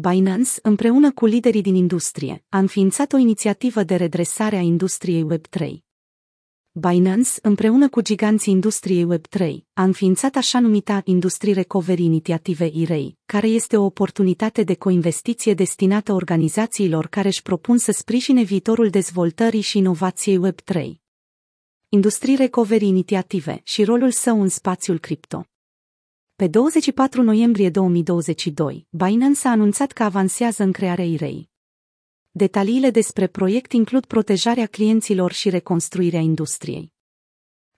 Binance, împreună cu liderii din industrie, a înființat o inițiativă de redresare a industriei Web3. Binance, împreună cu giganții industriei Web3, a înființat așa numita Industry Recovery Initiative IREI, care este o oportunitate de coinvestiție destinată organizațiilor care își propun să sprijine viitorul dezvoltării și inovației Web3. Industry Recovery Initiative și rolul său în spațiul cripto. Pe 24 noiembrie 2022, Binance a anunțat că avansează în crearea IREI. Detaliile despre proiect includ protejarea clienților și reconstruirea industriei.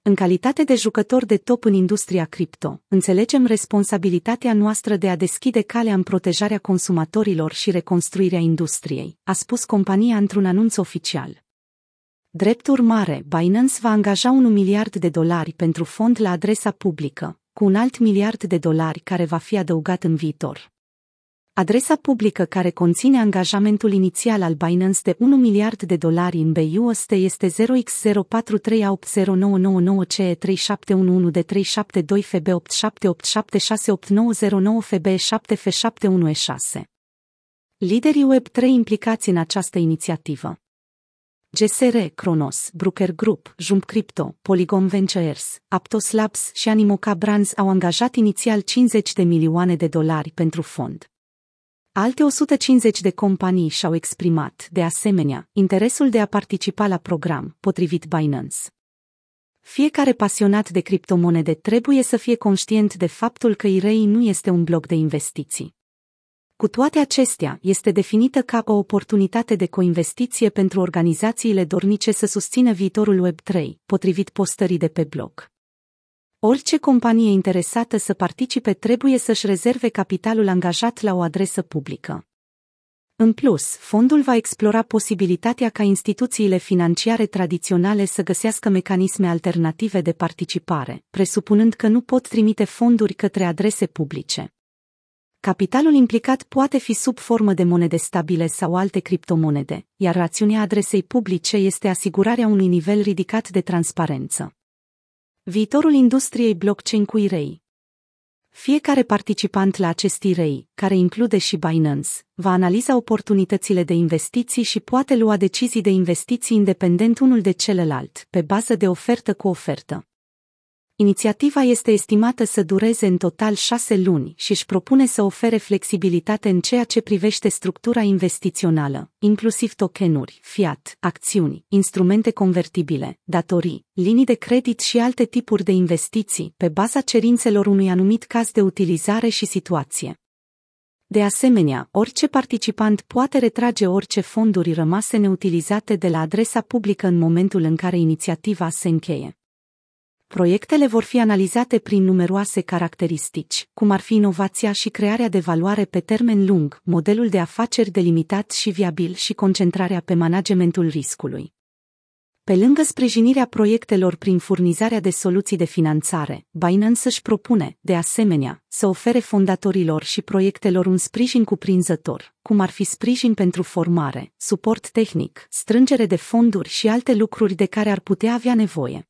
În calitate de jucător de top în industria cripto, înțelegem responsabilitatea noastră de a deschide calea în protejarea consumatorilor și reconstruirea industriei, a spus compania într-un anunț oficial. Drept urmare, Binance va angaja un miliard de dolari pentru fond la adresa publică, cu un alt miliard de dolari care va fi adăugat în viitor. Adresa publică care conține angajamentul inițial al Binance de 1 miliard de dolari în BUSD este 0x04380999 ce 3711 de 372 FB 87876890 FB 7F71E6. Liderii Web3 implicați în această inițiativă. GSR, Kronos, Brooker Group, Jump Crypto, Polygon Ventures, Aptos Labs și Animoca Brands au angajat inițial 50 de milioane de dolari pentru fond. Alte 150 de companii și-au exprimat, de asemenea, interesul de a participa la program, potrivit Binance. Fiecare pasionat de criptomonede trebuie să fie conștient de faptul că IREI nu este un bloc de investiții. Cu toate acestea, este definită ca o oportunitate de coinvestiție pentru organizațiile dornice să susțină viitorul Web3, potrivit postării de pe blog. Orice companie interesată să participe trebuie să-și rezerve capitalul angajat la o adresă publică. În plus, fondul va explora posibilitatea ca instituțiile financiare tradiționale să găsească mecanisme alternative de participare, presupunând că nu pot trimite fonduri către adrese publice. Capitalul implicat poate fi sub formă de monede stabile sau alte criptomonede, iar rațiunea adresei publice este asigurarea unui nivel ridicat de transparență. Viitorul industriei blockchain cu IREI Fiecare participant la acest IREI, care include și Binance, va analiza oportunitățile de investiții și poate lua decizii de investiții independent unul de celălalt, pe bază de ofertă cu ofertă. Inițiativa este estimată să dureze în total șase luni și își propune să ofere flexibilitate în ceea ce privește structura investițională, inclusiv tokenuri, fiat, acțiuni, instrumente convertibile, datorii, linii de credit și alte tipuri de investiții, pe baza cerințelor unui anumit caz de utilizare și situație. De asemenea, orice participant poate retrage orice fonduri rămase neutilizate de la adresa publică în momentul în care inițiativa se încheie. Proiectele vor fi analizate prin numeroase caracteristici, cum ar fi inovația și crearea de valoare pe termen lung, modelul de afaceri delimitat și viabil și concentrarea pe managementul riscului. Pe lângă sprijinirea proiectelor prin furnizarea de soluții de finanțare, Binance își propune, de asemenea, să ofere fondatorilor și proiectelor un sprijin cuprinzător, cum ar fi sprijin pentru formare, suport tehnic, strângere de fonduri și alte lucruri de care ar putea avea nevoie.